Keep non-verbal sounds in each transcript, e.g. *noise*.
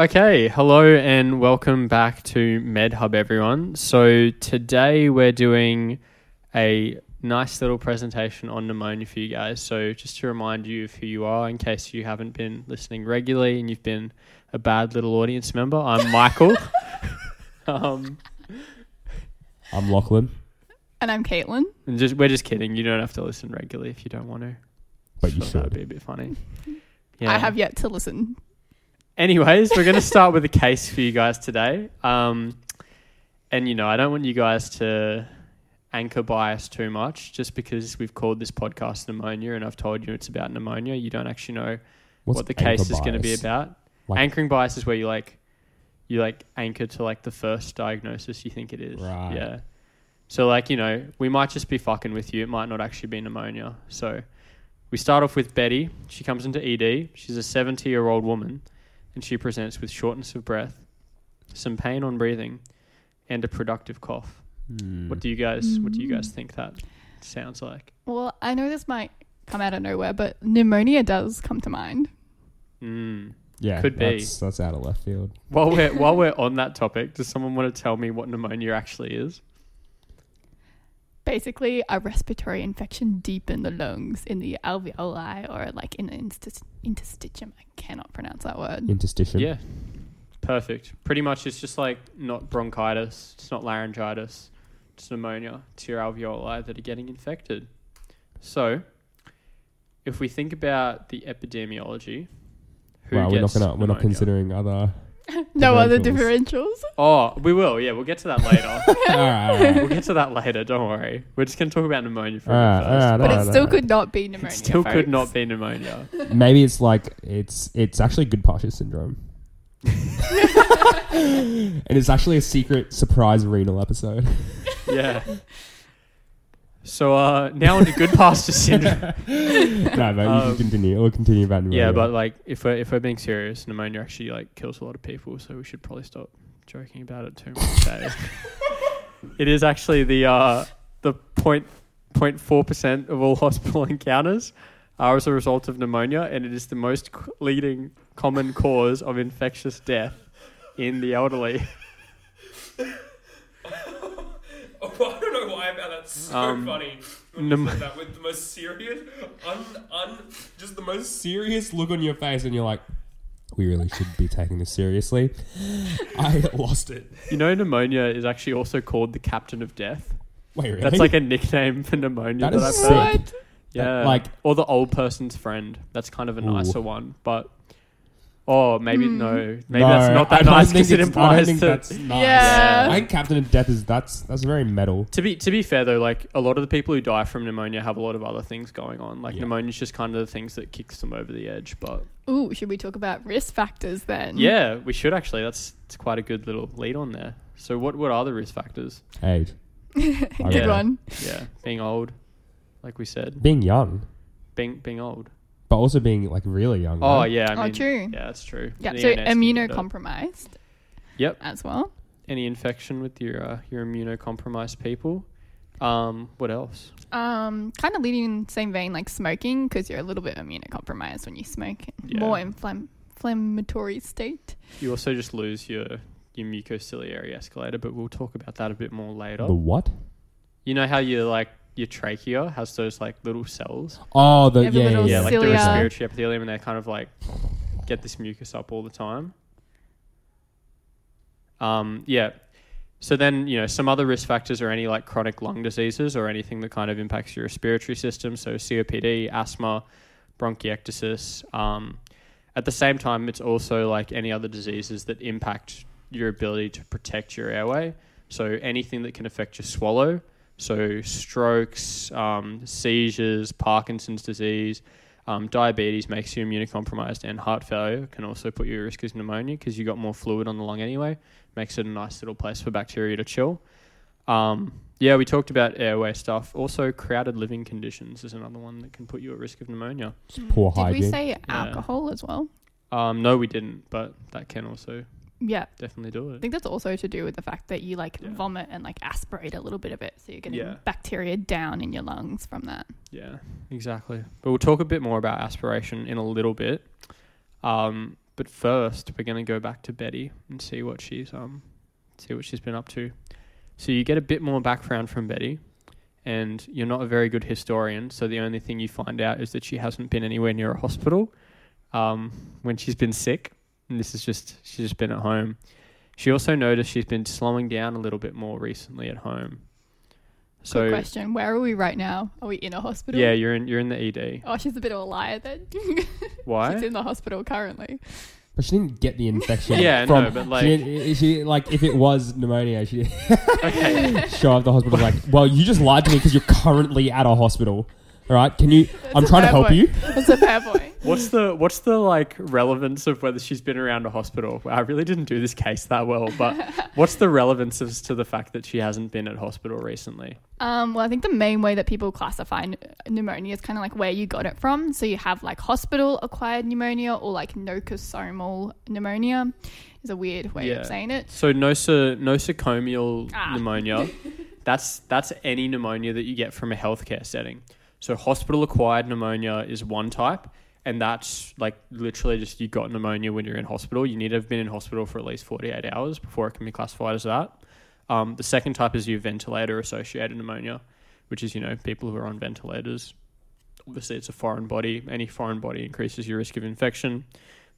Okay, hello and welcome back to MedHub, everyone. So today we're doing a nice little presentation on pneumonia for you guys. So just to remind you of who you are, in case you haven't been listening regularly and you've been a bad little audience member, I'm Michael. *laughs* um, I'm Lachlan, And I'm Caitlin. and just we're just kidding. You don't have to listen regularly if you don't want to. but you Thought That would should. be a bit funny. I have yet to listen. Anyways, we're going to start with a case for you guys today. Um, and, you know, I don't want you guys to anchor bias too much just because we've called this podcast pneumonia and I've told you it's about pneumonia. You don't actually know What's what the case anchor is going to be about. Like- Anchoring bias is where you like, you like anchor to like the first diagnosis you think it is. Right. Yeah. So, like, you know, we might just be fucking with you. It might not actually be pneumonia. So, we start off with Betty. She comes into ED. She's a 70 year old woman and she presents with shortness of breath, some pain on breathing, and a productive cough. Hmm. What do you guys what do you guys Mm. think that sounds like? Well, I know this might come out of nowhere, but pneumonia does come to mind. Mm. yeah, could be. That's, that's out of left field. While we're *laughs* while we're on that topic, does someone want to tell me what pneumonia actually is? Basically, a respiratory infection deep in the lungs, in the alveoli, or like in the interst- interstitium. I cannot pronounce that word. Interstitium. Yeah. Perfect. Pretty much it's just like not bronchitis, it's not laryngitis, it's pneumonia. It's your alveoli that are getting infected. So, if we think about the epidemiology, who Wow, we're not gonna we're not considering other. *laughs* no other Differentials. differentials. Oh, we will. Yeah, we'll get to that later. *laughs* alright, we'll get to that later. Don't worry. We're just gonna talk about pneumonia for a Alright, first. alright, But alright, it still alright. could not be pneumonia. It pneumonia. still could not be pneumonia. *laughs* Maybe it's like it's it's actually Goodpasture syndrome. and it's actually a secret surprise renal episode. yeah. So uh, now on to Goodpasture syndrome. *laughs* no, but you Um, can continue. We'll continue about pneumonia. Yeah, but like if we're if we're being serious, pneumonia actually like kills a lot of people, so we should probably stop joking about it too much. eh? *laughs* it is actually the uh the point point four percent of all *laughs* hospital encounters are as a result of pneumonia, and it is the most c- leading common cause of infectious death in the elderly. *laughs* I don't know why about that's so Um, funny. When you said that with the most serious, un, un, just the most. serious look on your face, and you're like, we really should be taking this seriously. *laughs* I lost it. You know, pneumonia is actually also called the captain of death. Wait, really? That's like a nickname for pneumonia That that, is I've sick. What? Yeah, like- or the old person's friend. That's kind of a Ooh. nicer one, but oh, maybe Hmm. no, maybe No, that's not that don't nice because it it's- I don't implies think that. that's nice. Yeah. I think Captain of Death is that's that's very metal. To be to be fair though, like a lot of the people who die from pneumonia have a lot of other things going on. Like Yeah. pneumonia's just kind of the things that kicks them over the edge. But Ooh, should we talk about risk factors then? yeah, we should actually. That's it's quite a good little lead on there. So what what are the risk factors? Age, *laughs* Good Yeah. one. Yeah, being old, like we said, being young, being being old. But also being like really young. Oh right? yeah, I Oh, mean, true. Yeah, that's true. Yeah, so ENS can do that. immunocompromised Yep. as well. any infection with your uh, your immunocompromised people. Um, what else? Um, kind of leading in the same vein like smoking because you're a little bit immunocompromised when you smoke. Yeah. More inflam- inflammatory state. You also just lose your your mucociliary escalator, but we'll talk about that a bit more later. The what? You know how you like your trachea has those like little cells, Oh, the Yeah, yeah, yeah, little yeah. yeah, like the cilia. respiratory epithelium, and they kind of like get this mucus up all the time. Um, yeah. So then, you know, some other risk factors are any like chronic lung diseases or anything that kind of impacts your respiratory system. So COPD, asthma, bronchiectasis. Um, at the same time, it's also like any other diseases that impact your ability to protect your airway. So anything that can affect your swallow. So strokes, um, seizures, Parkinson's disease, um, diabetes makes you immunocompromised, and heart failure can also put you at risk of pneumonia because you've got more fluid on the lung anyway. Makes it a nice little place for bacteria to chill. Um, yeah, we talked about airway stuff. Also, crowded living conditions is another one that can put you at risk of pneumonia. Poor Did hygiene. we say alcohol as well? Um, no, we didn't, but that can also Yeah. definitely do it. I it. think that's also to do with the fact that you like Yeah. vomit and like aspirate a little bit of it. So you're getting Yeah. bacteria down in your lungs from that. Yeah, exactly. But we'll talk a bit more about aspiration in a little bit. Um, but first, we're going to go back to Betty and see what she's um see what she's been up to. So you get a bit more background from Betty, and you're not a very good historian. So the only thing you find out is that she hasn't been anywhere near a hospital um, when she's been sick, and this is just she's just been at home. She also noticed she's been slowing down a little bit more recently at home. So Good question. Where are we right now? Are we in a hospital? yeah, you're in you're in the ED. Oh, she's a bit of a liar then. *laughs* Why? she's in the hospital currently. But she didn't get the infection. *laughs* Yeah, from, no, but like- she, she like if it was pneumonia, she *laughs* okay. show up the hospital like, well, you just lied to me because you're currently at a hospital. All right, can you? I'm trying to help point. you. That's a fair point. What's the what's the like relevance of whether she's been around a hospital? I really didn't do this case that well, but *laughs* what's the relevance as to the fact that she hasn't been at hospital recently? Um, well, I think the main way that people classify n- pneumonia is kind of like where you got it from. So you have like hospital acquired pneumonia or like nosocomial pneumonia. Is a weird way Yeah. of saying it. So noso, nosocomial Ah. pneumonia, *laughs* that's that's any pneumonia that you get from a healthcare setting. So hospital acquired pneumonia is one type, and that's like literally just you got pneumonia when you're in hospital. You need to have been in hospital for at least 48 hours before it can be classified as that. Um, the second type is your ventilator associated pneumonia, which is you know people who are on ventilators. Obviously, it's a foreign body. Any foreign body increases your risk of infection.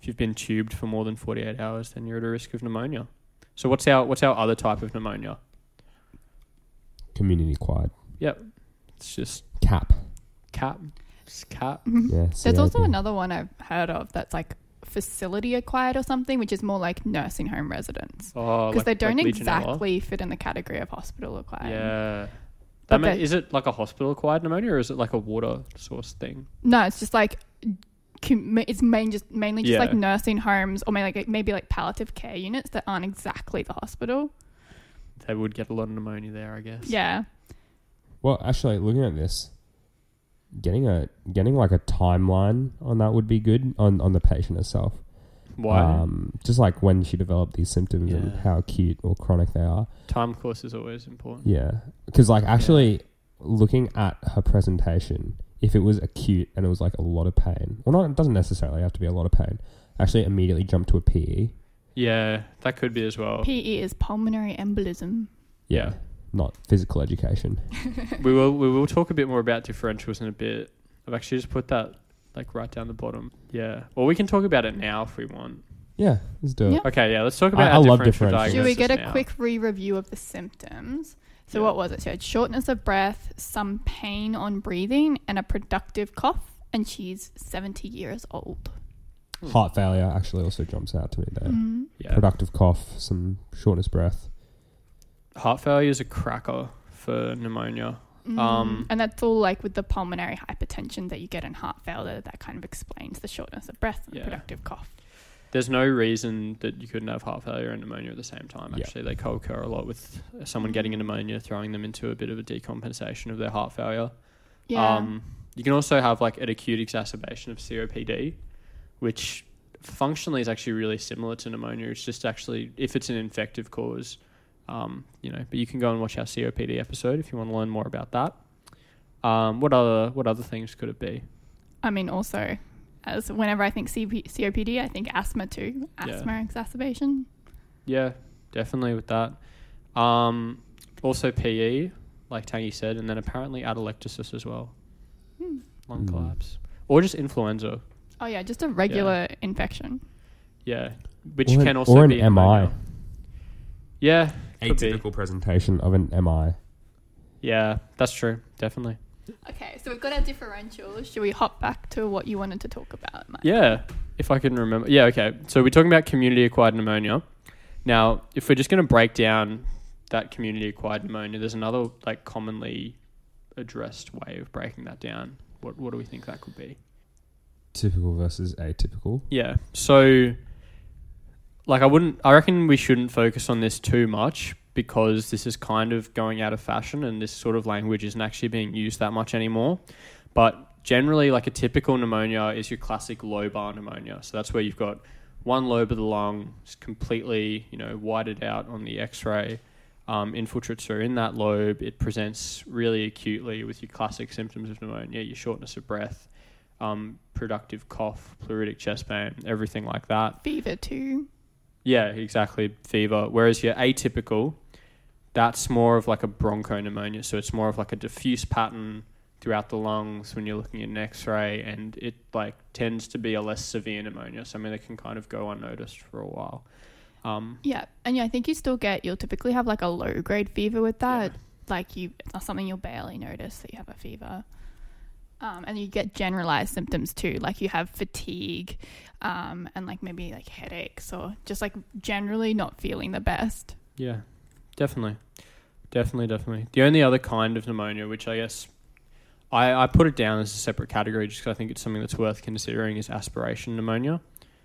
If you've been tubed for more than 48 hours, then you're at a risk of pneumonia. So what's our what's our other type of pneumonia? Community acquired Yep. It's just cap. cap, just cap. Yeah. Mm-hmm. There's also another one I've heard of that's like facility acquired or something, which is more like nursing home residents Oh, because like- they don't like exactly fit in the category of hospital acquired. Yeah. That ma- they- is it like a hospital acquired pneumonia or is it like a water source thing? No, it's just like it's main just mainly just Yeah. like nursing homes or maybe like maybe like palliative care units that aren't exactly the hospital. They would get a lot of pneumonia there, I guess. Yeah. Well, actually, looking at this, getting a getting like a timeline on that would be good on on the patient herself. Why? Um, just like when she developed these symptoms and how acute or chronic they are. Time course is always important. Yeah, because like actually looking at her presentation, if it was acute and it was like a lot of pain, well, not it doesn't necessarily have to be a lot of pain. Actually, immediately jump to a PE. Yeah, that could be as well. PE is pulmonary embolism. Yeah. Not physical education. *laughs* we will we will talk a bit more about differentials in a bit. I've actually just put that like right down the bottom. Yeah. Or we can talk about it now if we want. Yeah, let's do it. Yeah. Okay, yeah, let's talk I- about I our love differential differentials. Should we get a now. quick re-review of the symptoms? So Yeah. what was it? She had shortness of breath, some pain on breathing, and a productive cough. And she's 70 years old. Heart failure actually also jumps out to me there. Mhm. Yeah. Productive cough, some shortness breath. Heart failure is a cracker for pneumonia. Mm. Um, and that's all like with the pulmonary hypertension that you get in heart failure. That kind of explains the shortness of breath and Yeah. productive cough. There's no reason that you couldn't have heart failure and pneumonia at the same time. Yeah. Actually, they co-occur a lot with someone getting a pneumonia, throwing them into a bit of a decompensation of their heart failure. Yeah. Um, you can also have like an acute exacerbation of COPD, which functionally is actually really similar to pneumonia. It's just actually if it's an infective cause, um, you know. But you can go and watch our COPD episode if you want to learn more about that. Um, what other what other things could it be? I mean, also, as whenever I think CP- COPD, I think asthma too. Yeah. Asthma exacerbation. Yeah, definitely with that. Um, also PE, like Tangy said, and then apparently atelectasis as well, Hmm. lung Mm. collapse, or just influenza. Oh yeah, just a regular infection. Yeah, which Or an- can also or an be MI. Yeah, could be. Atypical presentation of an MI. Yeah, that's true. Definitely. Okay, so we've got our differentials. Should we hop back to what you wanted to talk about? Mike? Yeah, if I can remember. Yeah, okay. So we're talking about community acquired pneumonia. Now, if we're just going to break down that community acquired pneumonia, there's another like commonly addressed way of breaking that down. What what do we think that could be? Typical versus atypical. Yeah. So, like, I wouldn't. I reckon we shouldn't focus on this too much because this is kind of going out of fashion, and this sort of language isn't actually being used that much anymore. But generally, like a typical pneumonia is your classic lobar pneumonia. So that's where you've got one lobe of the lung is completely, you know, whited out on the X-ray. Um, infiltrates are in that lobe. It presents really acutely with your classic symptoms of pneumonia, your shortness of breath, um, productive cough, pleuritic chest pain, everything like that. Fever too. Yeah, exactly. Fever. Whereas your atypical, that's more of like a bronchopneumonia. So it's more of like a diffuse pattern throughout the lungs when you're looking at an X-ray, and it like tends to be a less severe pneumonia. Something that can kind of go unnoticed for a while. Um, Yeah, and yeah, I think you still get. You'll typically have like a low grade fever with that. Yeah. Like you, it's not something you'll barely notice that you have a fever. Um, and you get generalized symptoms too, like you have fatigue, um, and like maybe like headaches or just like generally not feeling the best. Yeah, definitely, definitely, definitely. The only other kind of pneumonia, which I guess I, I put it down as a separate category, just because I think it's something that's worth considering, is aspiration pneumonia.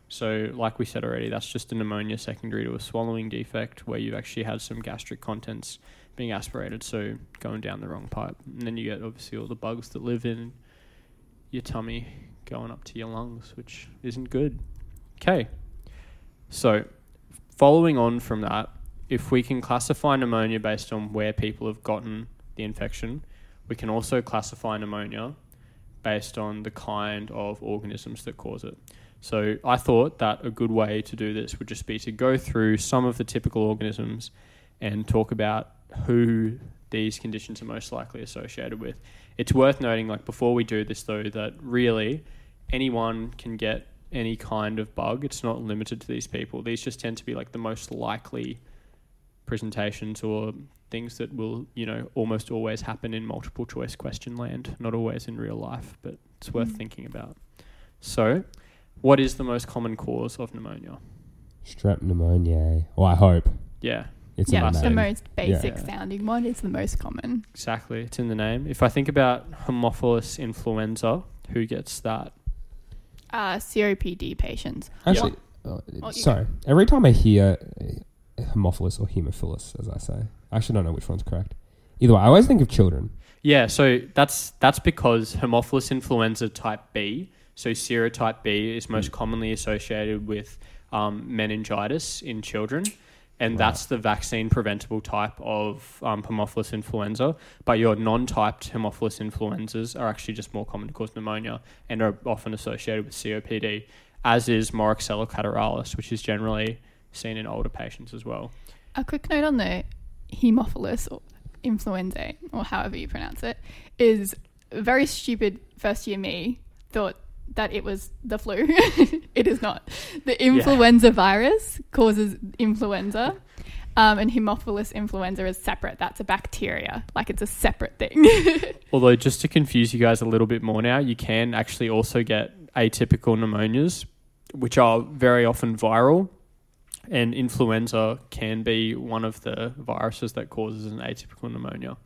So, like we said already, that's just a pneumonia secondary to a swallowing defect where you've actually had some gastric contents being aspirated, so going down the wrong pipe, and then you get obviously all the bugs that live in your tummy going up to your lungs, which isn't good. Okay, so following on from that, if we can classify pneumonia based on where people have gotten the infection, we can also classify pneumonia based on the kind of organisms that cause it. So I thought that a good way to do this would just be to go through some of the typical organisms and talk about who these conditions are most likely associated with. It's worth noting, like before we do this though, that really anyone can get any kind of bug. It's not limited to these people. These just tend to be like the most likely presentations or things that will, you know, almost always happen in multiple choice question land, not always in real life, but it's worth Mm. thinking about. So, what is the most common cause of pneumonia? Strep pneumoniae. Well, I hope Yeah, it's yeah, in the the most basic Yeah. sounding one is the most common. exactly. It's in the name. If I think about Haemophilus influenza, who gets that? Uh, COPD patients. Actually, Oh, sorry. Every time I hear uh, Haemophilus or Haemophilus, as I say, I actually don't know which one's correct. Either way, I always think of children. Yeah, so that's that's because Haemophilus influenza type B, so serotype B, is most commonly associated with um, meningitis in children, and Right. that's the vaccine preventable type of um, Haemophilus influenza. But your non-typed Haemophilus influenzas are actually just more common to cause pneumonia and are often associated with COPD, as is Moraxella catarrhalis, which is generally seen in older patients as well. A quick note on the Haemophilus or influenza, or however you pronounce it, is very stupid. First year me thought that it was the flu. *laughs* it is not. The influenza virus causes influenza, um, and Haemophilus influenza is separate. That's a bacteria, like it's a separate thing. *laughs* Although, just to confuse you guys a little bit more now, you can actually also get atypical pneumonias, which are very often viral. And influenza can be one of the viruses that causes an atypical pneumonia.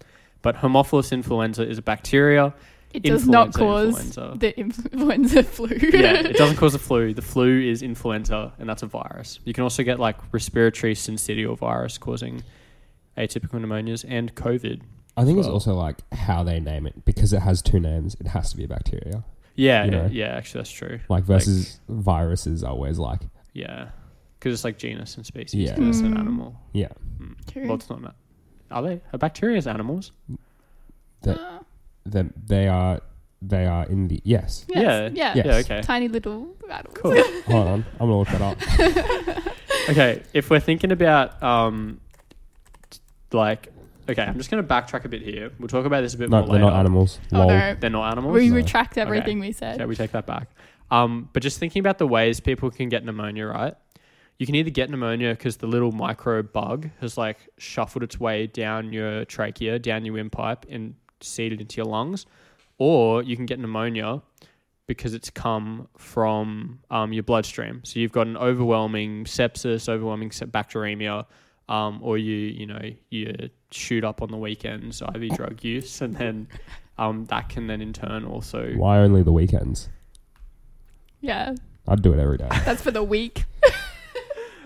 But Haemophilus influenza is a bacteria. It does not cause influenza. the influenza *laughs* flu. yeah, it doesn't cause the flu. The flu is influenza, and that's a virus. You can also get like respiratory syncytial virus causing atypical pneumonias and COVID. I think it's also like how they name it because it has two names. It has to be a bacteria. Yeah, You know? yeah, actually, that's true. Like versus viruses, always like Yeah, because it's like genus and species. Yeah. 'cause it's an Mm. animal. yeah. Mm. True. Well, it's not. An, are they? Are bacteria animals? That Uh, that they are they are in the yes. yes, Yeah. yeah, Yes. Yeah. Okay. tiny little rattles. Cool. *laughs* Hold on, I'm gonna look that up. *laughs* okay. If we're thinking about um, like, okay, I'm just gonna backtrack a bit here. We'll talk about this a bit No, more they're later. not animals. Oh Lol. no, They're not animals. we No. retract everything we said. Okay, we take that back. Um, but just thinking about the ways people can get pneumonia, right? You can either get pneumonia because the little micro bug has like shuffled its way down your trachea, down your windpipe, and seeded into your lungs, or you can get pneumonia because it's come from um, your bloodstream. So you've got an overwhelming sepsis, overwhelming bacteremia, um, or you you know you shoot up on the weekends, IV drug use, and then um, that can then in turn also Why only the weekends? Yeah, I'd do it every day. *laughs* that's for the week. *laughs*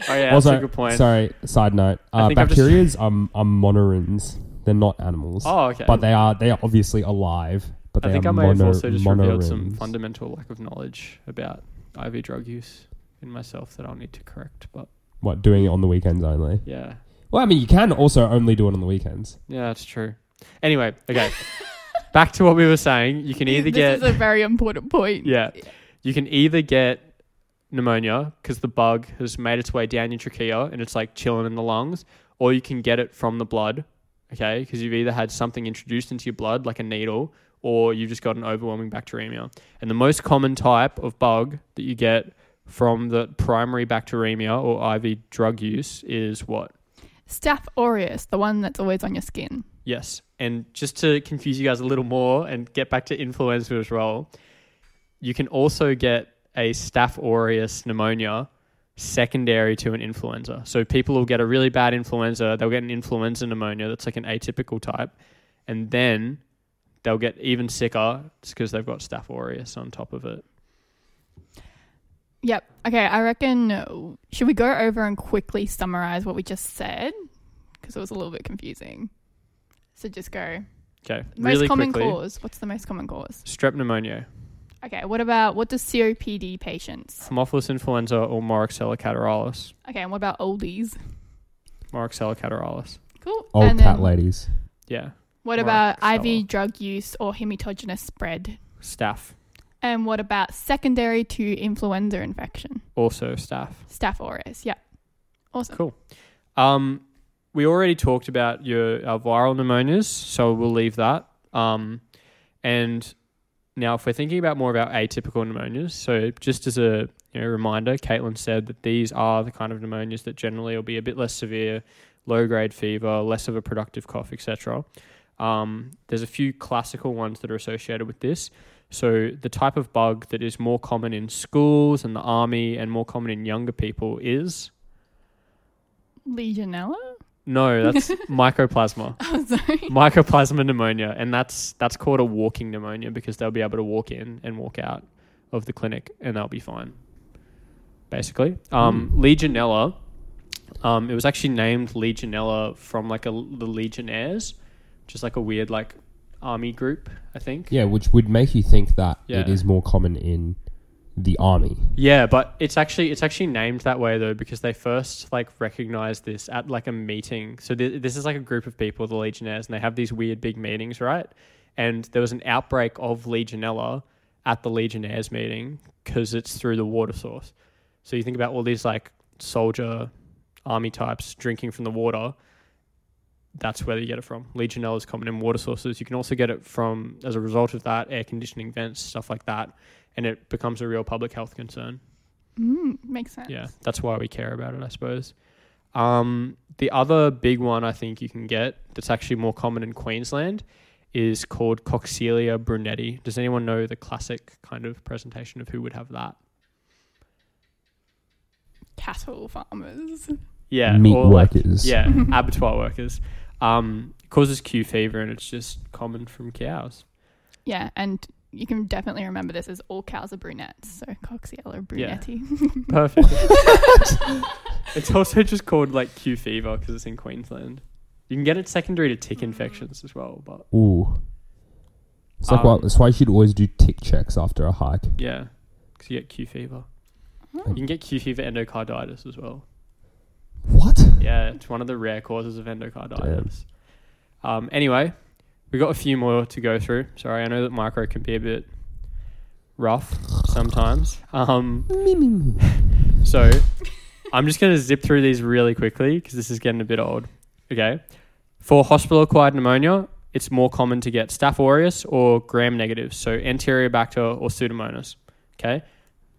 Oh yeah, also, that's a good point. sorry. Side note: I uh, think I've just- bacterias are, are monerans. They're not animals, Oh, okay. but they are they are obviously alive. But I they think are I may have also just revealed some fundamental lack of knowledge about IV drug use in myself that I'll need to correct. But What doing it on the weekends only? yeah, Well, I mean, you can also only do it on the weekends. yeah, that's true. Anyway, okay. *laughs* back to what we were saying. You can either this get This is a very important point. yeah, you can either get pneumonia because the bug has made its way down your trachea and it's like chilling in the lungs, or you can get it from the blood. Okay, because you've either had something introduced into your blood, like a needle, or you've just got an overwhelming bacteremia. And the most common type of bug that you get from the primary bacteremia or IV drug use is what? Staph aureus, the one that's always on your skin. Yes. And just to confuse you guys a little more and get back to influenza as well, you can also get a Staph aureus pneumonia secondary to an influenza. So people will get a really bad influenza, they'll get an influenza pneumonia that's like an atypical type, and then they'll get even sicker just because they've got Staph aureus on top of it. Yep. Okay, I reckon. Should we go over and quickly summarize what we just said? Because it was a little bit confusing. So just go. Okay. Most really common quickly. cause. What's the most common cause? Strep pneumonia, Okay, what about what does COPD patients? Haemophilus influenza, or Moraxella catarrhalis. Okay, and what about oldies? Moraxella catarrhalis. Cool. Old and cat then ladies. Yeah. What about Moraxella. IV drug use or hematogenous spread? Staph. And what about secondary to influenza infection? Also staph. Staph aureus. Yeah. Awesome. Cool. Um, we already talked about your our viral pneumonias, so we'll leave that. Um, and now, if we're thinking about more about atypical pneumonias, so just as a you know, reminder, Caitlin said that these are the kind of pneumonias that generally will be a bit less severe, low grade fever, less of a productive cough, etc. Um, there's a few classical ones that are associated with this. So the type of bug that is more common in schools and the army and more common in younger people is Legionella? No, that's *laughs* mycoplasma. Oh, sorry. Mycoplasma pneumonia, and that's that's called a walking pneumonia because they'll be able to walk in and walk out of the clinic, and they'll be fine. Basically, um, Legionella. Um, it was actually named Legionella from like a the Legionnaires, just like a weird like army group, I think. Yeah, which would make you think that it Yeah. is more common in the army. Yeah, but it's actually it's actually named that way though because they first like recognized this at like a meeting. So th- this is like a group of people, the Legionnaires, and they have these weird big meetings, right? And there was an outbreak of Legionella at the Legionnaires meeting because it's through the water source. So you think about all these like soldier army types drinking from the water. That's where you get it from. Legionella is common in water sources. You can also get it from, as a result of that, air conditioning vents, stuff like that and it becomes a real public health concern. Mm, makes sense. Yeah, that's why we care about it, I suppose. Um, the other big one I think you can get that's actually more common in Queensland is called Coxiella brunetti. Does anyone know the classic kind of presentation of who would have that? Cattle farmers. Yeah, Meat or like- workers. yeah, *laughs* *laughs* abattoir workers. Um, causes Q fever and it's just common from cows. Yeah, and you can definitely remember this as all cows are brunettes. So Coxiella Yeah. brunetti. *laughs* *laughs* Perfect. it's also just called like Q fever because it's in Queensland. You can get it secondary to tick infections as well, but Ooh. It's like Um, why, that's why you should always do tick checks after a hike. yeah, because you get Q fever. Oh. You can get Q fever endocarditis as well. What? Yeah, it's one of the rare causes of endocarditis. Um, anyway, we got a few more to go through. Sorry, I know that micro can be a bit rough sometimes. Um, *laughs* so I'm just going to zip through these really quickly because this is getting a bit old. Okay. For hospital acquired pneumonia, it's more common to get Staph aureus or gram negatives, so Enterobacter or Pseudomonas. Okay.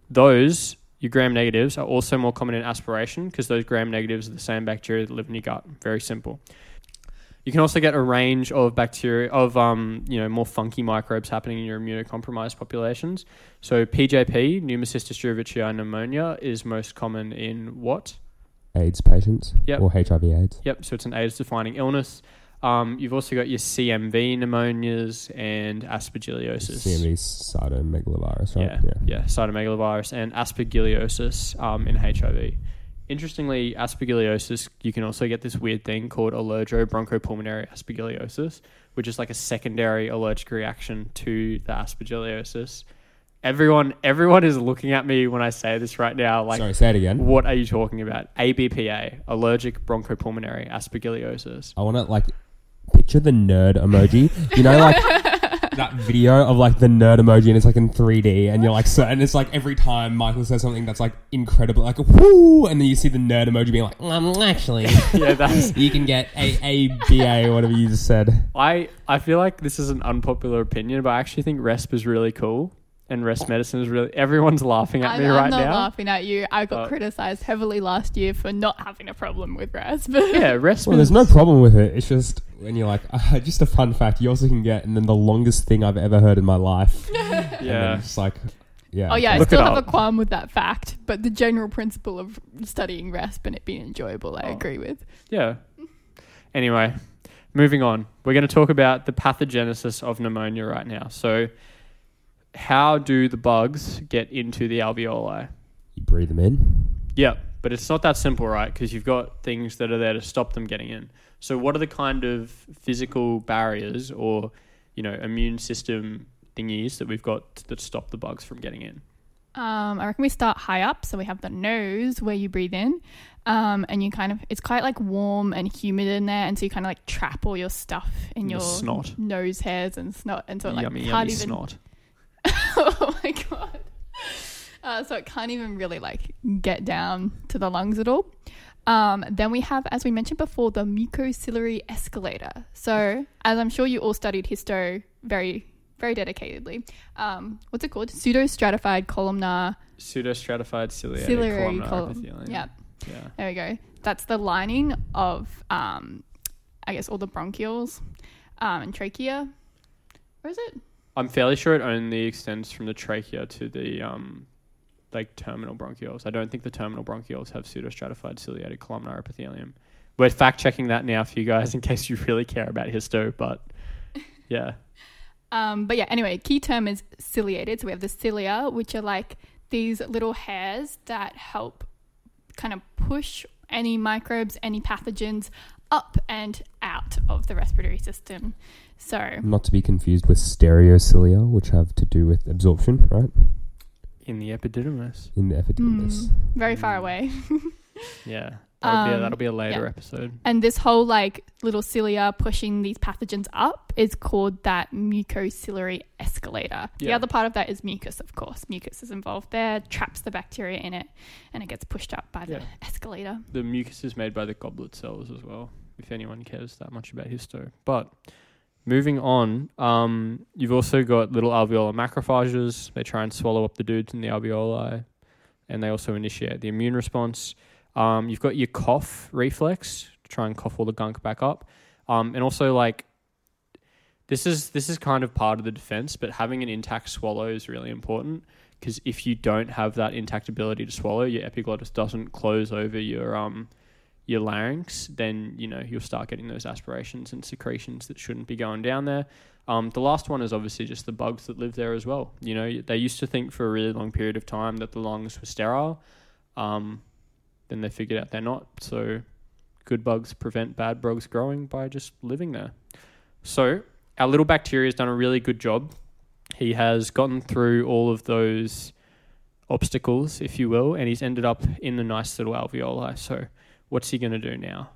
Those, your gram negatives, are also more common in aspiration because those gram negatives are the same bacteria that live in your gut. Very simple. You can also get a range of bacteria of um, you know more funky microbes happening in your immunocompromised populations. So PJP, Pneumocystis jirovecii pneumonia, is most common in what? AIDS patients Yep. or HIV AIDS. Yep. So it's an AIDS-defining illness. Um, you've also got your CMV pneumonias and aspergillosis. CMV cytomegalovirus, right? Yeah, yeah, cytomegalovirus and aspergillosis um, in HIV. Interestingly, aspergillosis, you can also get this weird thing called allergobronchopulmonary aspergillosis, which is like a secondary allergic reaction to the aspergillosis. Everyone, everyone is looking at me when I say this right now, like, Sorry, say it again. what are you talking about? ABPA, allergic bronchopulmonary aspergillosis. I want to like picture the nerd emoji. You know, like *laughs* that video of like the nerd emoji and it's like in 3D and you're like so and it's like every time Michael says something that's like incredible like whoo and then you see the nerd emoji being like um, actually *laughs* yeah, that's. you can get a a b a or whatever you just said. I I feel like this is an unpopular opinion, but I actually think RESP is really cool, and RESP medicine is really. Everyone's laughing at I'm, me I'm right not now. laughing at you. I got Uh, criticized heavily last year for not having a problem with RESP. *laughs* Yeah, RESP. Well, there's no problem with it. It's just when you're like, *laughs* uh, just a fun fact. You also can get, and then the longest thing I've ever heard in my life. *laughs* Yeah, it's like, yeah. Oh yeah, I still have up. a qualm with that fact, but the general principle of studying RESP and it being enjoyable, I Oh. agree with. yeah. Anyway, moving on. We're going to talk about the pathogenesis of pneumonia right now. So, how do the bugs get into the alveoli? You breathe them in. Yeah, but it's not that simple, right? Because you've got things that are there to stop them getting in. So, what are the kind of physical barriers or, you know, immune system thingies that we've got that stop the bugs from getting in? Um, I reckon we start high up, so we have the nose where you breathe in, um, and you kind of it's quite like warm and humid in there, and so you kind of like trap all your stuff in Your your snot. nose hairs and snot, and so it like yummy, can't yummy even. snot. *laughs* oh my god! Uh, so it can't even really like get down to the lungs at all. Um, then we have, as we mentioned before, the mucociliary escalator. So, as I'm sure you all studied histo very, very dedicatedly, um, what's it called? Pseudostratified columnar Pseudostratified ciliary, ciliary columnar column. epithelium. Yeah, Yeah. there we go. That's the lining of, um, I guess, all the bronchioles um, and trachea. Where is it? I'm fairly sure it only extends from the trachea to the um, like terminal bronchioles. I don't think the terminal bronchioles have pseudostratified ciliated columnar epithelium. We're fact checking that now for you guys in case you really care about histo, but *laughs* yeah. Um, but yeah, anyway, key term is ciliated. So we have the cilia, which are like these little hairs that help kind of push any microbes, any pathogens up and out of the respiratory system. So Not to be confused with stereocilia, which have to do with absorption, right? In the epididymis. In the epididymis. mm, very far away. *laughs* Yeah. That'll, be a, Um, that'll be a later yeah. episode. And this whole like little cilia pushing these pathogens up is called that mucociliary escalator. The Yeah. other part of that is mucus, of course. Mucus is involved there, traps the bacteria in it, and it gets pushed up by the Yeah. escalator. The mucus is made by the goblet cells as well, if anyone cares that much about histo. But moving on, um, you've also got little alveolar macrophages. They try and swallow up the dudes in the alveoli, and they also initiate the immune response. Um, you've got your cough reflex to try and cough all the gunk back up, um, and also like this is this is kind of part of the defense, but having an intact swallow is really important because if you don't have that intact ability to swallow, your epiglottis doesn't close over your um your larynx, then you know you'll start getting those aspirations and secretions that shouldn't be going down there. Um, the last one is obviously just the bugs that live there as well. You know, they used to think for a really long period of time that the lungs were sterile. Um, then they figured out they're not. So good bugs prevent bad bugs growing by just living there. So our little bacteria has done a really good job. He has gotten through all of those obstacles, if you will, and he's ended up in the nice little alveoli. So what's he going to do now?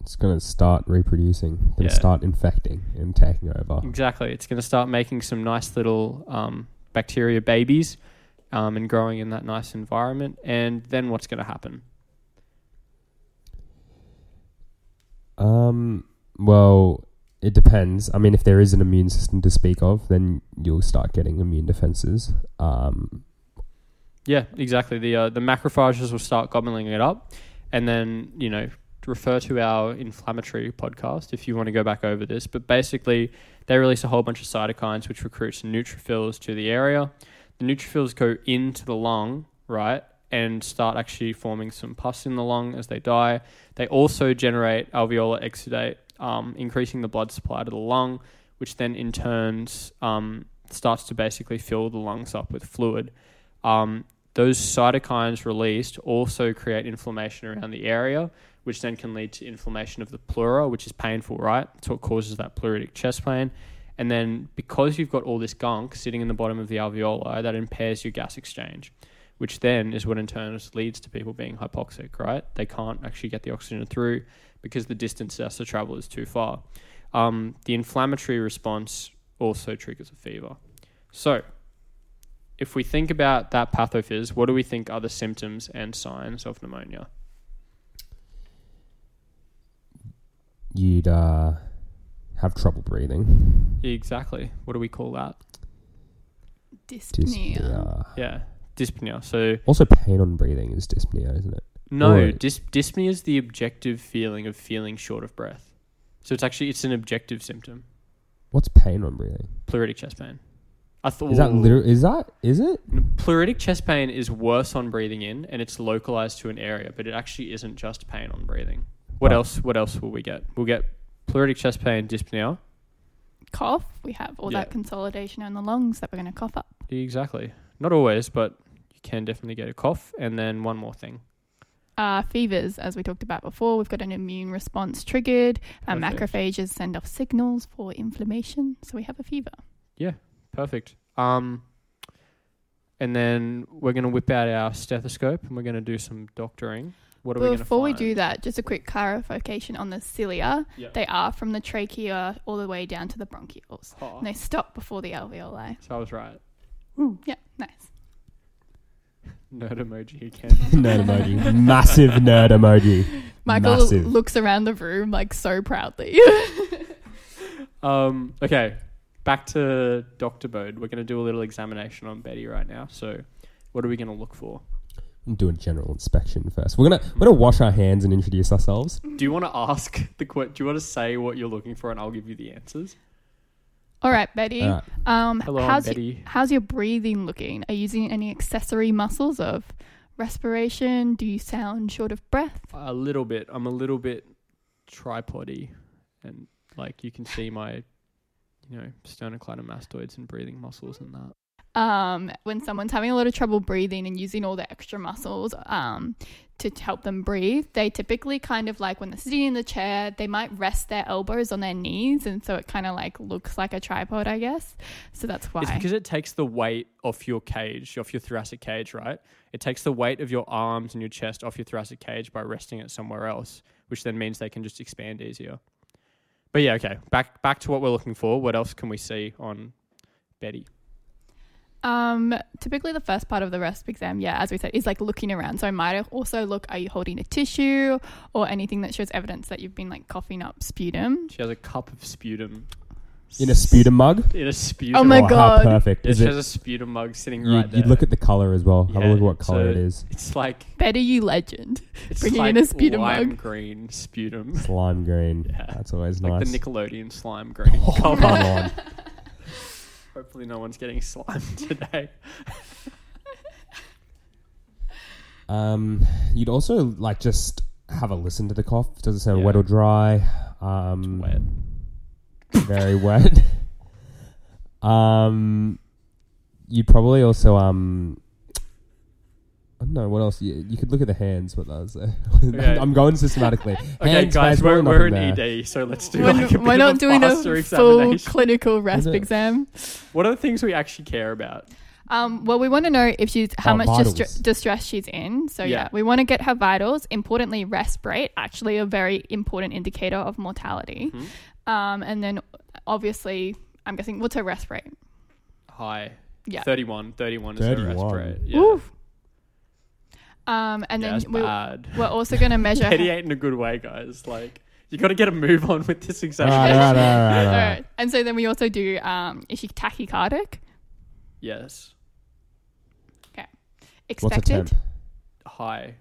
It's going to start reproducing, going to Yeah. start infecting and taking over. Exactly. It's going to start making some nice little um, bacteria babies um, and growing in that nice environment. And then what's going to happen? Um, well, it depends. I mean, if there is an immune system to speak of, then you'll start getting immune defenses. Um, Yeah, exactly. The uh, the macrophages will start gobbling it up, and then you know refer to our inflammatory podcast if you want to go back over this. But basically, they release a whole bunch of cytokines which recruits neutrophils to the area. The neutrophils go into the lung, right, and start actually forming some pus in the lung as they die. They also generate alveolar exudate, um, increasing the blood supply to the lung, which then in turns um, starts to basically fill the lungs up with fluid. Um, those cytokines released also create inflammation around the area, which then can lead to inflammation of the pleura, which is painful, right? So it causes that pleuritic chest pain. And then because you've got all this gunk sitting in the bottom of the alveoli, that impairs your gas exchange, which then is what in turn leads to people being hypoxic, right? They can't actually get the oxygen through because the distance it has to travel is too far. Um, the inflammatory response also triggers a fever. So, if we think about that pathophys, what do we think are the symptoms and signs of pneumonia? You'd uh, have trouble breathing. Exactly. What do we call that? Dyspnea. Dyspnea. Yeah, dyspnea. So, Also, pain on breathing is dyspnea, isn't it? no, Or- dys- dyspnea is the objective feeling of feeling short of breath. So it's actually it's an objective symptom. What's pain on breathing? Pleuritic chest pain. I thought Is that literal? Is that? Is it? Pleuritic chest pain is worse on breathing in, and it's localized to an area, but it actually isn't just pain on breathing. What Oh. else? What else will we get? We'll get pleuritic chest pain, dyspnea. Cough. We have all Yeah. that consolidation in the lungs that we're going to cough up. Exactly. Not always, but you can definitely get a cough. And then one more thing. Uh, fevers, as we talked about before, we've got an immune response triggered. Our Perfect. macrophages send off signals for inflammation, so we have a fever. Perfect. Um, and then we're gonna whip out our stethoscope and we're gonna do some doctoring. What are we gonna Before we do that, just a quick clarification on the cilia. Yeah. They are from the trachea all the way down to the bronchioles. Oh, And they stop before the alveoli. so I was right. Yeah, nice. *laughs* Nerd emoji again. *laughs* nerd emoji. Massive nerd emoji. Michael Massive. looks around the room like so proudly. *laughs* Um, okay, back to doctor mode. We're going to do a little examination on Betty right now. So, what are we going to look for? Do a general inspection first. We're gonna we're gonna wash our hands and introduce ourselves. Do you want to ask the que- Do you want to say what you're looking for, and I'll give you the answers? all right, Betty. Alright. Um, Hello, I'm how's y- Betty. how's your breathing looking? Are you using any accessory muscles of respiration? Do you sound short of breath? A little bit. I'm a little bit tripody, and like you can see my, you know, sternocleidomastoids and breathing muscles and that. um, when someone's having a lot of trouble breathing and using all the extra muscles um, to help them breathe, they typically kind of like when they're sitting in the chair, they might rest their elbows on their knees, and so it kind of like looks like a tripod, I guess. So that's why. It's because it takes the weight off your cage, off your thoracic cage, right? It takes the weight of your arms and your chest off your thoracic cage by resting it somewhere else, which then means they can just expand easier. But yeah, okay. Back back to what we're looking for. What else can we see on Betty? Um, typically the first part of the RESP exam, yeah, as we said, is like looking around. So I might also look, are you holding a tissue or anything that shows evidence that you've been like coughing up sputum? She has a cup of sputum In a sputum mug. in a sputum. Oh my how God. perfect Yeah, is it? has a sputum mug sitting You, right there. would look at the color as well. Have a Yeah, look at what color so- it is. it's like Better you legend. it's Bringing like in a sputum lime mug. green sputum, Slime green. Yeah. That's always like nice. the Nickelodeon slime green Oh, color. come on. *laughs* Hopefully, no one's getting slimed *laughs* today. Um, you'd also like just have a listen to the cough. Does it sound Yeah. wet or dry? Um, Wet. Very wet. *laughs* um, you'd probably also um. I don't know what else. You, you could look at the hands, but that's uh, *laughs* Okay. I'm going systematically. *laughs* Okay, Hands, guys, face, we're, probably we're in nothing there. ED, so let's do We're, like a we're bit not of a doing a full clinical RESP exam. What are the things we actually care about? Um, well, we want to know if she's how Oh, much vitals. distress she's in. So yeah. Yeah. we want to get her vitals. Importantly, resp rate, actually a very important indicator of mortality. Mhm. Um, and then obviously, I'm guessing what's her resp rate? High. Yeah. 31. 31 is her 31. resp rate. Yeah. Woo. Um, and yeah, then that's we, bad. we're also going *laughs* to measure. Petty her- ain't in a good way, guys. Like, you got to get a move on with this All right, examination. all right, all right, all All right. right. And so then we also do um, is she tachycardic? Yes. What's the Expected. temp? High.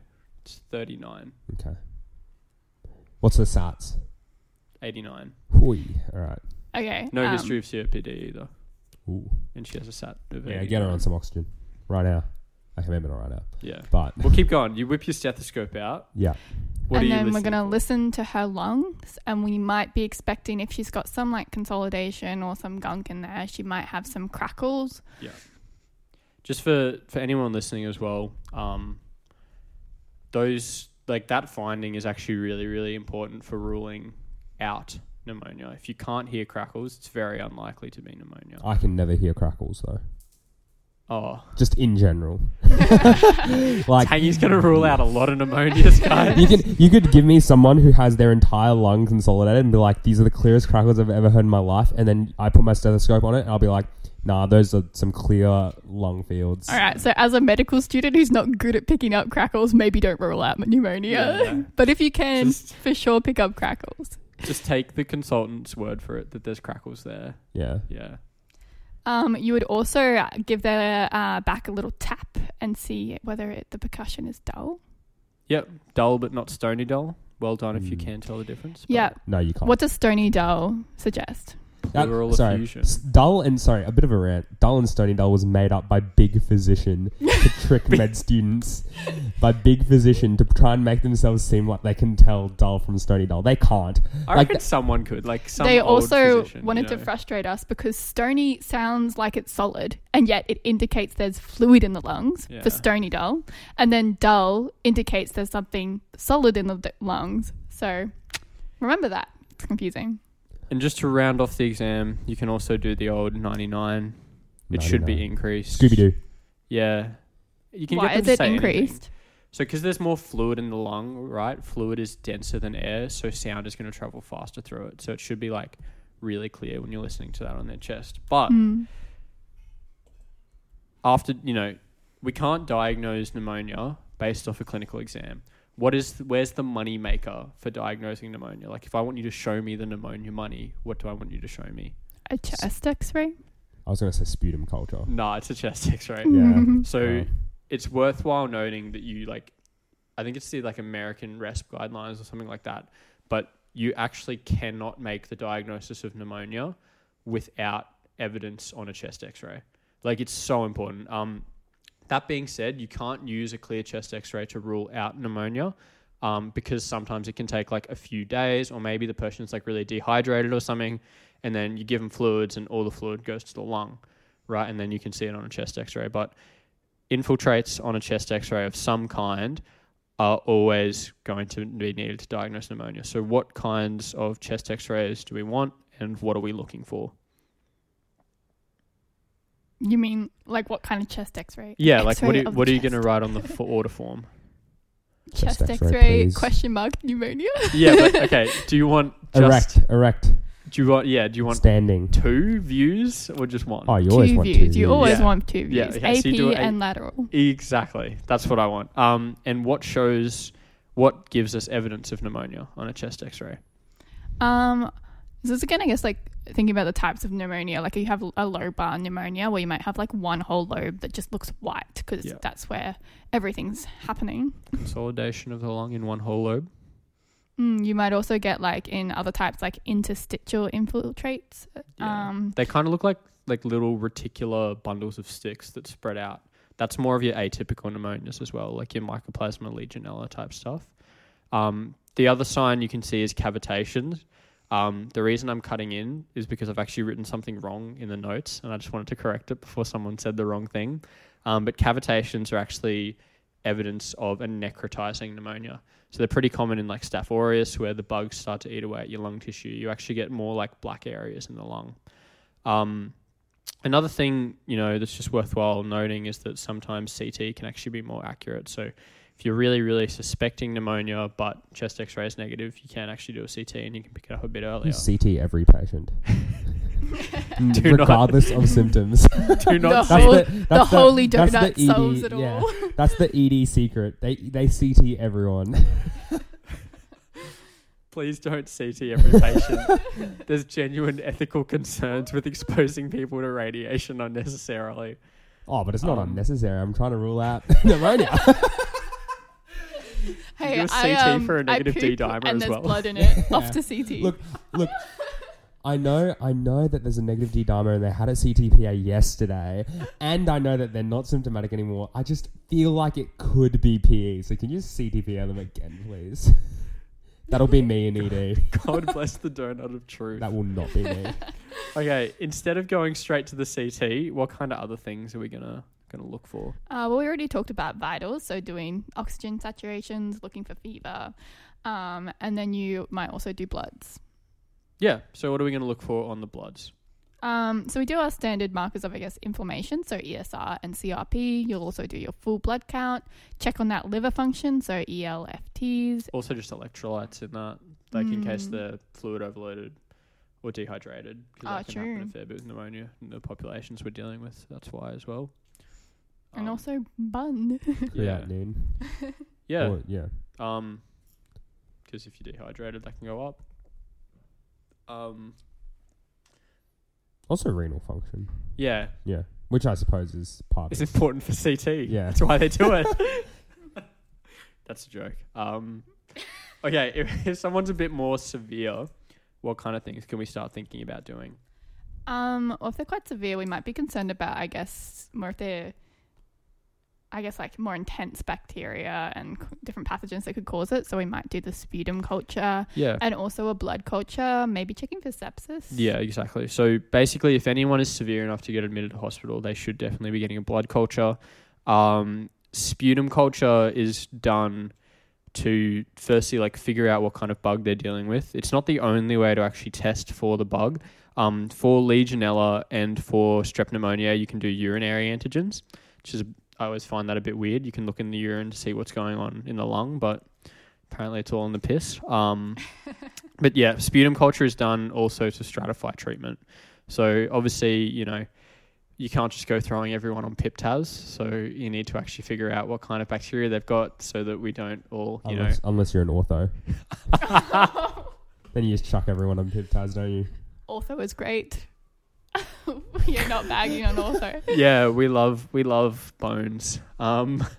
It's 39. Okay. What's the SATs? 89. Hooey. All right. Okay. No um, history of COPD either. Ooh. And she has a SAT. of Yeah, 89. get her on some oxygen right now. Okay, maybe not right now, Yeah. but We'll keep going. You whip your stethoscope out. yeah. What and then we're going to listen to her lungs, and we might be expecting if she's got some like consolidation or some gunk in there, she might have some crackles. Yeah. Just for for anyone listening as well um those like that finding is actually really really important for ruling out pneumonia if you can't hear crackles it's very unlikely to be pneumonia I can never hear crackles though. Oh, just in general. *laughs* like Tangy's gonna rule out a lot of pneumonias, *laughs* guys. you could you could give me someone who has their entire lung consolidated and be like, these are the clearest crackles I've ever heard in my life, and then I put my stethoscope on it and I'll be like, nah, those are some clear lung fields. All right, so as a medical student who's not good at picking up crackles, maybe don't rule out pneumonia. Yeah. *laughs* But if you can, Just- for sure pick up crackles. Just take the consultant's word for it that there's crackles there. Yeah. Yeah. Um, you would also uh, give their uh, back a little tap and see whether it, the percussion is dull. Yep. Dull but not stony dull. Well done if you Mm. can tell the difference. Yeah. No, you can't. What does stony dull suggest? That- Pleural sorry, effusion. S- dull and sorry, a bit of a rant. Dull and stony dull was made up by Big Physician *laughs* to trick med students. By Big Physician to try and make themselves seem like they can tell dull from stony dull. They can't. I like reckon th- someone could. Like some they old also physician, wanted you to frustrate us because stony sounds like it's solid, and yet it indicates there's fluid in the lungs Yeah. for stony dull, and then dull indicates there's something solid in the d- lungs. So remember that. It's confusing. And just to round off the exam, you can also do the old 99. It should be 99. increased. Scooby Doo. Yeah. You can Why get them is to it say anything. increased? So, because there's more fluid in the lung, right? Fluid is denser than air, so sound is going to travel faster through it. So, it should be like really clear when you're listening to that on their chest. But Mm. after, you know, we can't diagnose pneumonia based off a clinical exam. What is where's the money maker for diagnosing pneumonia? Like, if I want you to show me the pneumonia money, what do I want you to show me? A chest X-ray. I was going to say sputum culture. Nah, it's a chest X-ray. *laughs* Yeah. So Oh. it's worthwhile noting that you like, I think it's the like American RESP guidelines or something like that. But you actually cannot make the diagnosis of pneumonia without evidence on a chest X-ray. Like it's so important. Um, that being said, you can't use a clear chest X-ray to rule out pneumonia. Um, because sometimes it can take like a few days, or maybe the person's like really dehydrated or something, and then you give them fluids, and all the fluid goes to the lung, right? And then you can see it on a chest X-ray. But infiltrates on a chest X-ray of some kind are always going to be needed to diagnose pneumonia. So, what kinds of chest X-rays do we want, and what are we looking for? You mean like what kind of chest X-ray? Yeah, like what are, of what are you going to write on the f- order form? Chest Chest X-ray, X-ray, question mark pneumonia. Yeah, but okay. Do you want *laughs* just Erect. Erect. do you want yeah? Do you want Standing. two views or just one? Oh, you always two want views. two You always Yeah. want two Yeah, views. okay, so you AP do a- and lateral. Exactly. That's what I want. Um, and what shows what gives us evidence of pneumonia on a chest X-ray? Um, this is again, I guess, like thinking about the types of pneumonia. Like you have a lobar pneumonia where you might have like one whole lobe that just looks white because Yeah. that's where everything's happening. Consolidation of the lung in one whole lobe. Mm, you might also get like in other types like interstitial infiltrates. Yeah. Um, They kind of look like like little reticular bundles of sticks that spread out. That's more of your atypical pneumonias as well, like your mycoplasma legionella type stuff. Um, the other sign you can see is cavitations. Um, the reason I'm cutting in is because I've actually written something wrong in the notes, and I just wanted to correct it before someone said the wrong thing. Um, but cavitations are actually evidence of a necrotizing pneumonia. So they're pretty common in like Staph aureus, where the bugs start to eat away at your lung tissue. You actually get more like black areas in the lung. Um, another thing, you know, that's just worthwhile noting is that sometimes CT can actually be more accurate. So if you're really, really suspecting pneumonia, but chest X-ray is negative, you can actually do a CT and you can pick it up a bit earlier. CT every patient. *laughs* *laughs* Do not- Regardless of symptoms. *laughs* Do not The see whole- it. the that's holy that's donut the solves ED it yeah. all. That's the ED secret. They they CT everyone. Please don't CT every patient. There's genuine ethical concerns with exposing people to radiation unnecessarily. Oh, but it's not Um, unnecessary. I'm trying to rule out pneumonia. Hey, do a I, CT um, for a I negative D poop dimer and as there's well. blood in it. *laughs* Off to CT. Look, look. *laughs* I know, I know that there's a negative D dimer, and they had a CTPA yesterday, and I know that they're not symptomatic anymore. I just feel like it could be PE. So can you just CTPA them again, please? That'll be me in ED. *laughs* God bless the donut of truth. That will not be me. Okay, instead of going straight to the CT, what kind of other things are we gonna gonna look for? Uh, well, we already talked about vitals, so doing oxygen saturations, looking for fever, um, and then you might also do bloods. Yeah. So what are we gonna look for on the bloods? Um, so we do our standard markers of, I guess, inflammation, so ESR and CRP. You'll also do your full blood count, check on that liver function, so ELFTs. Also, just electrolytes in that, like in case Mm. they're fluid overloaded or dehydrated, because Ah, that can happen a fair bit with pneumonia in the populations we're dealing with. That's why as well. And Um, also bun. *laughs* yeah, Creatinine. *laughs* yeah, Or- yeah. um, because if you're dehydrated, that can go up. Um, Also renal function. yeah, Yeah. Which I suppose is part it's of important for CT. Yeah. that's why they do it. *laughs* That's a joke. Um, okay, if, if someone's a bit more severe, what kind of things can we start thinking about doing? Um, or if they're quite severe, we might be concerned about, I guess, more if they're, I guess, like more intense bacteria and c- different pathogens that could cause it. So we might do the sputum culture Yeah. and also a blood culture, maybe checking for sepsis. Yeah, exactly. So basically, if anyone is severe enough to get admitted to hospital, they should definitely be getting a blood culture. Um, sputum culture is done to firstly like figure out what kind of bug they're dealing with. It's not the only way to actually test for the bug. Um, for Legionella and for strep pneumonia, you can do urinary antigens, which is I always find that a bit weird. You can look in the urine to see what's going on in the lung, but apparently it's all in the piss. Um, *laughs* but yeah, sputum culture is done also to stratify treatment. So obviously, you know, you can't just go throwing everyone on pip-tas. So you need to actually figure out what kind of bacteria they've got, so that we don't all, you unless, unless you're an ortho. *laughs* *laughs* then you just chuck everyone on pip taz, don't you? Ortho is great. *laughs* You're not bagging on ortho. *laughs* know, yeah, we love we love bones. Um, *laughs*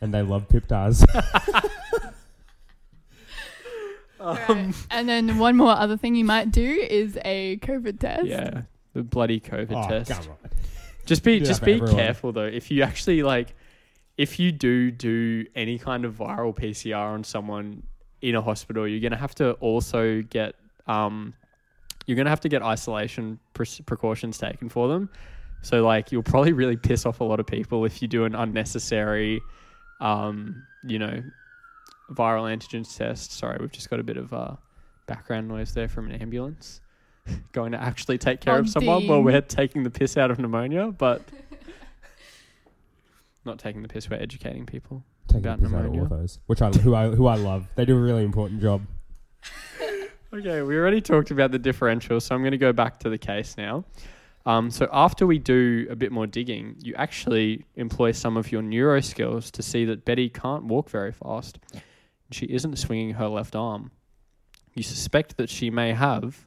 And they love pip taz. Right. And then one more other thing you might do is a COVID test. yeah, the bloody COVID oh, test. come on. Just be just be everyone. careful though. If you actually like, if you do do any kind of viral PCR on someone in a hospital, you're gonna have to also get um, you're gonna have to get isolation pre- precautions taken for them. So like, you'll probably really piss off a lot of people if you do an unnecessary, um, you know, viral antigen test. Sorry, we've just got a bit of uh, background noise there from an ambulance *laughs* going to actually take care of someone while we're taking the piss out of pneumonia, but *laughs* not taking the piss. We're educating people. Taking About the piss out of pneumonia. orthos, which I who I who I love. They do a really important job. *laughs* Okay, we already talked about the differential, so I'm going to go back to the case now. Um, so after we do a bit more digging, you actually employ some of your neuro skills to see that Betty can't walk very fast. She isn't swinging her left arm. You suspect that she may have.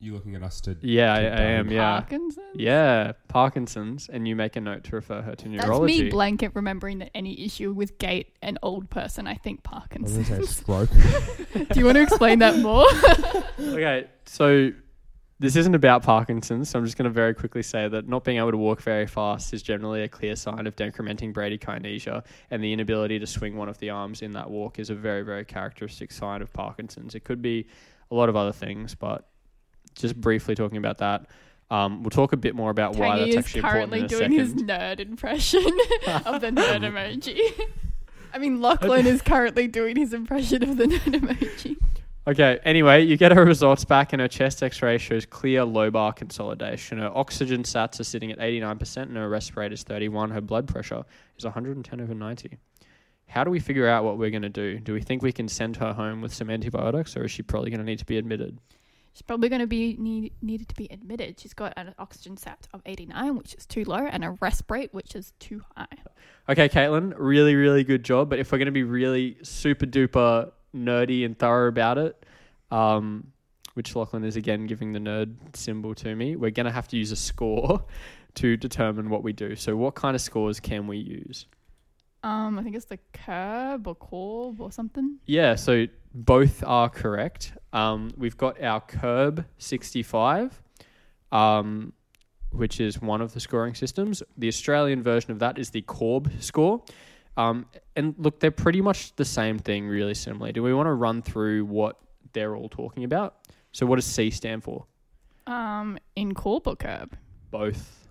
You looking at us to? Yeah, I, I am. Yeah, Parkinson's? yeah, Parkinson's, and you make a note to refer her to That's neurology. me blanket remembering that any issue with gait and old person, I think I was going Parkinson's. to say *laughs* stroke. *laughs* Do you want to explain that more? *laughs* okay, so this isn't about Parkinson's, so I'm just going to very quickly say that not being able to walk very fast is generally a clear sign of decrementing bradykinesia, and the inability to swing one of the arms in that walk is a very, very characteristic sign of Parkinson's. It could be a lot of other things, but just briefly talking about that. Um, we'll talk a bit more about why that's is actually important currently in a doing his nerd impression *laughs* of the nerd *laughs* emoji. I mean, Lachlan is currently doing his impression of the nerd emoji. Okay, anyway, you get her results back, and her chest x ray shows clear lobar consolidation. Her oxygen sats are sitting at 89%, and her resp rate is 31. Her blood pressure is 110 over 90. How do we figure out what we're going to do? Do we think we can send her home with some antibiotics, or is she probably going to need to be admitted? She's probably going to be need, needed to be admitted. She's got an oxygen sat of 89, which is too low, and a resp rate, which is too high. Okay, Caitlin, really, really good job. But if we're going to be really super duper nerdy and thorough about it, um, which Lachlan is again giving the nerd symbol to me, we're going to have to use a score *laughs* to determine what we do. So, what kind of scores can we use? Um, I think it's the curb or corb or something. Yeah, so both are correct. Um, we've got our curb 65, um, which is one of the scoring systems. The Australian version of that is the Corb score. Um, and look, they're pretty much the same thing, really similar. Do we want to run through what they're all talking about? So, what does C stand for? Um, in corb or curb? Both.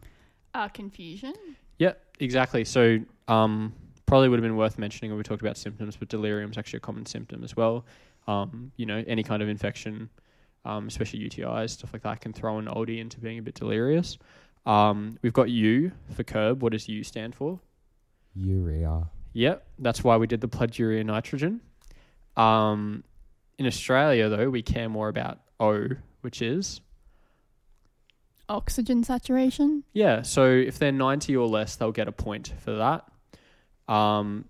Uh, confusion. Yeah, exactly. So, um, probably would have been worth mentioning when we talked about symptoms, but delirium is actually a common symptom as well. Um, you know, any kind of infection um, especially UTIs, stuff like that, can throw an oldie into being a bit delirious. Um, we've got U for curb. What does U stand for? Urea. Yep, that's why we did the blood urea nitrogen. Um, in Australia, though, we care more about O, which is Oxygen saturation. yeah. So if they're ninety or less, they'll get a point for that. Um,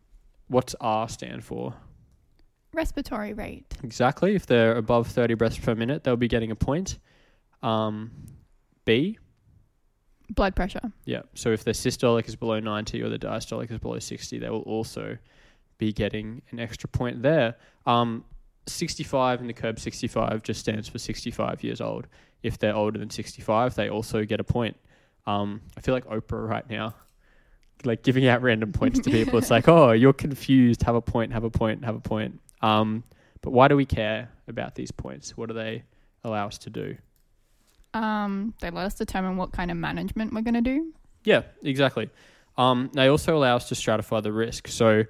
what's R stand for? Respiratory rate. Exactly. If they're above thirty breaths per minute, they'll be getting a point. Um, B, Blood pressure. yeah. So if their systolic is below ninety or the diastolic is below sixty, they will also be getting an extra point there. Um, 65 in the curb 65 just stands for 65 years old. If they're older than 65, they also get a point. Um, I feel like Oprah right now, like giving out random points to people. It's like, oh, you're confused. Have a point. Have a point. Have a point. Um, but why do we care about these points? What do they allow us to do? Um, they let us determine what kind of management we're going to do. Yeah, exactly. Um, they also allow us to stratify the risk. So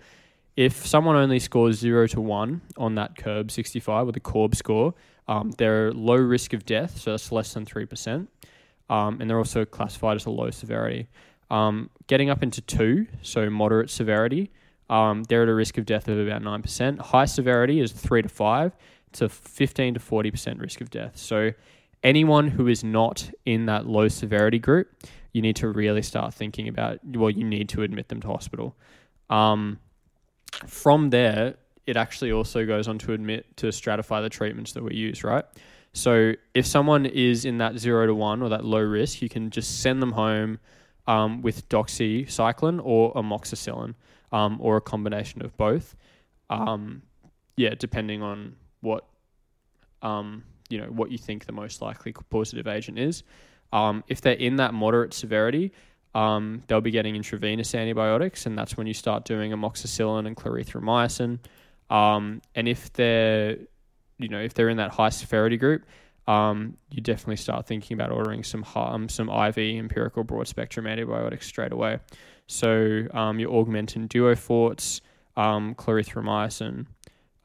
if someone only scores zero to one on that curb 65 with a Corb score, um, they're low risk of death, so that's less than 3%. Um, and they're also classified as a low severity. Um, getting up into two, so moderate severity, um, they're at a risk of death of about 9%. High severity is three to five, it's a 15 to 40% risk of death. So anyone who is not in that low severity group, you need to really start thinking about, well, you need to admit them to hospital. Um, from there, it actually also goes on to admit to stratify the treatments that we use, right? So if someone is in that zero to one or that low risk, you can just send them home um, with doxycycline or amoxicillin um, or a combination of both. Um, yeah, depending on what um, you know what you think the most likely causative agent is. Um, if they're in that moderate severity, um, they'll be getting intravenous antibiotics, and that's when you start doing amoxicillin and clarithromycin. And if they're, you know, if they're in that high severity group, um, you definitely start thinking about ordering some um, some IV empirical broad spectrum antibiotics straight away. So um, your augmentin Duo Forte, um, clarithromycin,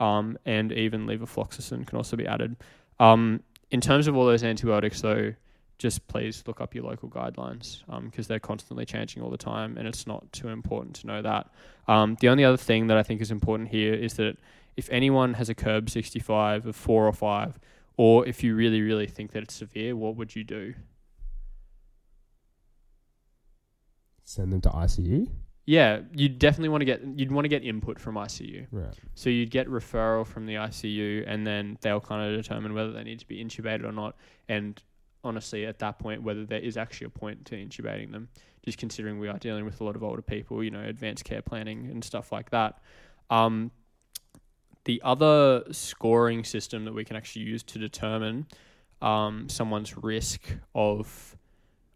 um, and even levofloxacin can also be added. Um, in terms of all those antibiotics, though, just please look up your local guidelines because they're constantly changing all the time, and it's not too important to know that. Um, the only other thing that I think is important here is that if anyone has a curb 65 of four or five, or if you really, really think that it's severe, what would you do? Send them to ICU. Yeah, you definitely want to get you'd want to get input from ICU. Right. So you'd get referral from the ICU, and then they'll kind of determine whether they need to be intubated or not. And honestly, at that point, whether there is actually a point to intubating them, just considering we are dealing with a lot of older people, you know, advanced care planning and stuff like that. Um, the other scoring system that we can actually use to determine um, someone's risk of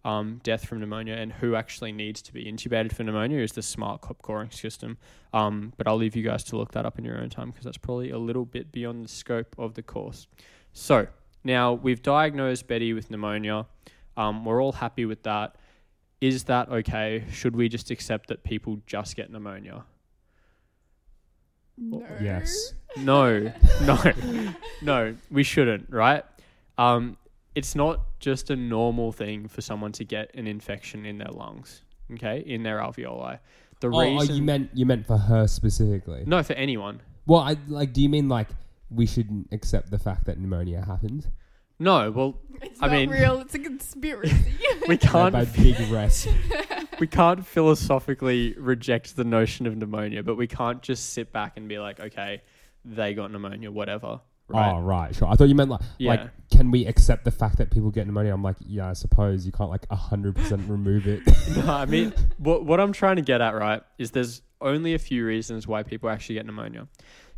um, death from pneumonia and who actually needs to be intubated for pneumonia is the SMART-COP scoring system. Um, but I'll leave you guys to look that up in your own time because that's probably a little bit beyond the scope of the course. So now we've diagnosed Betty with pneumonia. Um, we're all happy with that. Is that okay? Should we just accept that people just get pneumonia? No. Yes. No, no, no, we shouldn't, right? Um, it's not just a normal thing for someone to get an infection in their lungs, okay, in their alveoli. The Oh, oh, reason, you meant you meant for her specifically. no, for anyone. Well, I like. Do you mean like we shouldn't accept the fact that pneumonia happened? No, well, *laughs* It's I not mean- real. It's a conspiracy. *laughs* we can't by big *laughs* rest. we can't philosophically reject the notion of pneumonia, but we can't just sit back and be like, okay, they got pneumonia, whatever, oh, right? Oh, right, sure. I thought you meant like, Yeah. like, can we accept the fact that people get pneumonia? I'm like, yeah, I suppose you can't like hundred percent remove it. no, I mean, what what I'm trying to get at, right, is there's only a few reasons why people actually get pneumonia.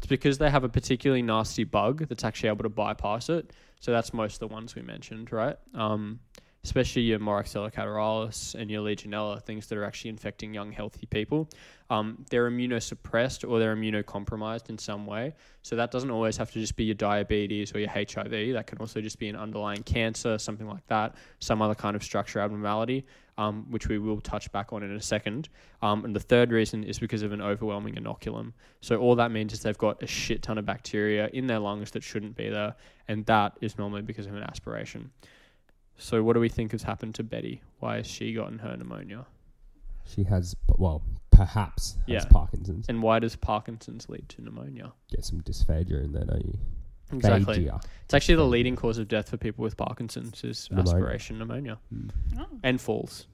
It's because they have a particularly nasty bug that's actually able to bypass it. So that's most of the ones we mentioned, right? Um, especially your Moraxella catarrhalis and your Legionella, things that are actually infecting young, healthy people. Um, they're immunosuppressed or they're immunocompromised in some way. So that doesn't always have to just be your diabetes or your HIV. That can also just be an underlying cancer, something like that, some other kind of structure abnormality. Um, which we will touch back on in a second. Um, and the third reason is because of an overwhelming inoculum. So all that means is they've got a shit ton of bacteria in their lungs that shouldn't be there, and that is normally because of an aspiration. So what do we think has happened to Betty? Why has she gotten her pneumonia? She has, well, perhaps has Yeah. Parkinson's. And why does Parkinson's lead to pneumonia? Get some dysphagia in there, don't you? Exactly. Phagia. It's actually the leading cause of death for people with Parkinson's is Pneumonia. aspiration pneumonia Mm. Oh. and falls.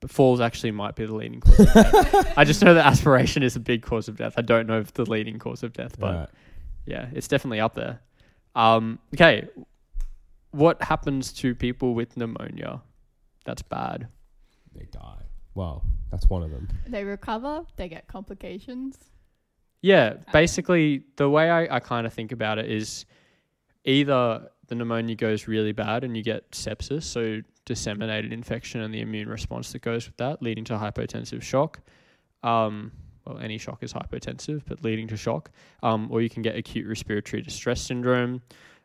But falls actually might be the leading cause of death. *laughs* I just know that aspiration is a big cause of death. I don't know if the leading cause of death, but Right. yeah, it's definitely up there. Um, okay, what happens to people with pneumonia? That's bad. They die. Well, that's one of them. They recover, they get complications. Yeah, basically, the way I, I kind of think about it is either the pneumonia goes really bad and you get sepsis, so disseminated infection and the immune response that goes with that, leading to hypotensive shock. Um, well, any shock is hypotensive, but leading to shock. Um, or you can get acute respiratory distress syndrome,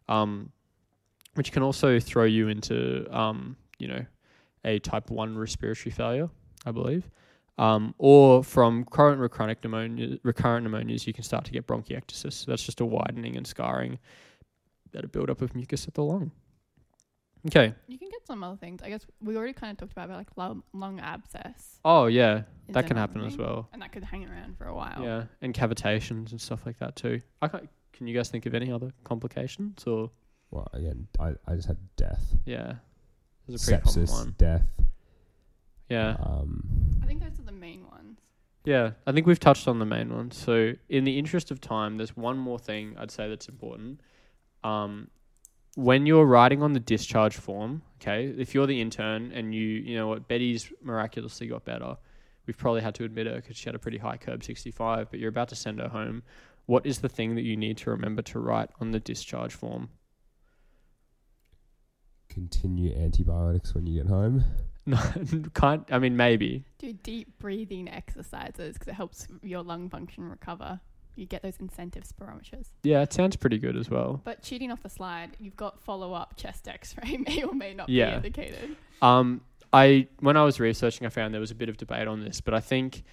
um, which can also throw you into, um, you know, a type 1 respiratory failure, I believe. Um, or from current or chronic pneumonia, recurrent pneumonias, you can start to get bronchiectasis. So that's just a widening and scarring that a buildup of mucus at the lung. Okay. You can get some other things. I guess we already kind of talked about, like lung, lung abscess. Oh yeah, is that can another happen as well. And that could hang around for a while. Yeah, and cavitations and stuff like that too. I can't, can you guys think of any other complications or Well, again, I, I just had death, yeah, there's a pretty common sepsis, one. death. Yeah, Um, I think those are the main ones. yeah. I think we've touched on the main ones. So in the interest of time, there's one more thing I'd say that's important. Um, when you're writing on the discharge form, okay, if you're the intern and you, you know what, Betty's miraculously got better. We've probably had to admit her because she had a pretty high curb 65, but you're about to send her home. What is the thing that you need to remember to write on the discharge form? continue antibiotics when you get home. No, *laughs* can't. I mean, maybe. Do deep breathing exercises because it helps your lung function recover. You get those incentive spirometers. Yeah, it sounds pretty good as well. But cheating off the slide, you've got follow up chest x ray *laughs* may or may not Yeah. be indicated. Um, I when I was researching, I found there was a bit of debate on this, but I think,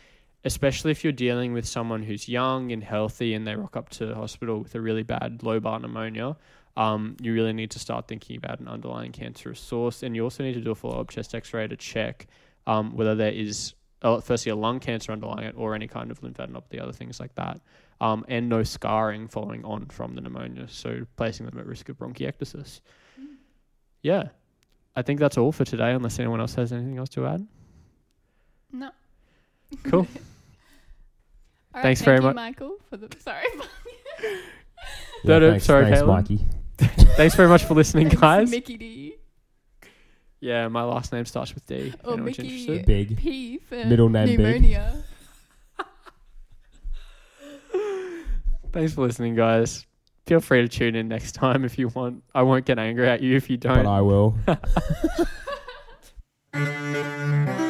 especially if you're dealing with someone who's young and healthy and they rock up to hospital with a really bad lobar pneumonia, um, you really need to start thinking about an underlying cancerous source, and you also need to do a follow up chest X-ray to check um, whether there is uh, firstly a lung cancer underlying it or any kind of lymphadenopathy, other things like that, um, and no scarring following on from the pneumonia, so placing them at risk of bronchiectasis. Yeah. I think that's all for today, unless anyone else has anything else to add. No. Cool. *laughs* All right, Thanks thank very much. Michael, for the sorry. *laughs* No, no, thanks, sorry, thanks, Caleb. Mikey. *laughs* Thanks very much for listening, guys. Mickey D. Yeah, my last name starts with D. If Or anyone's Mickey- interested. Big. P for Middle name big. pneumonia. *laughs* Thanks for listening, guys. Feel free to tune in next time if you want. I won't get angry at you if you don't. But I will. *laughs*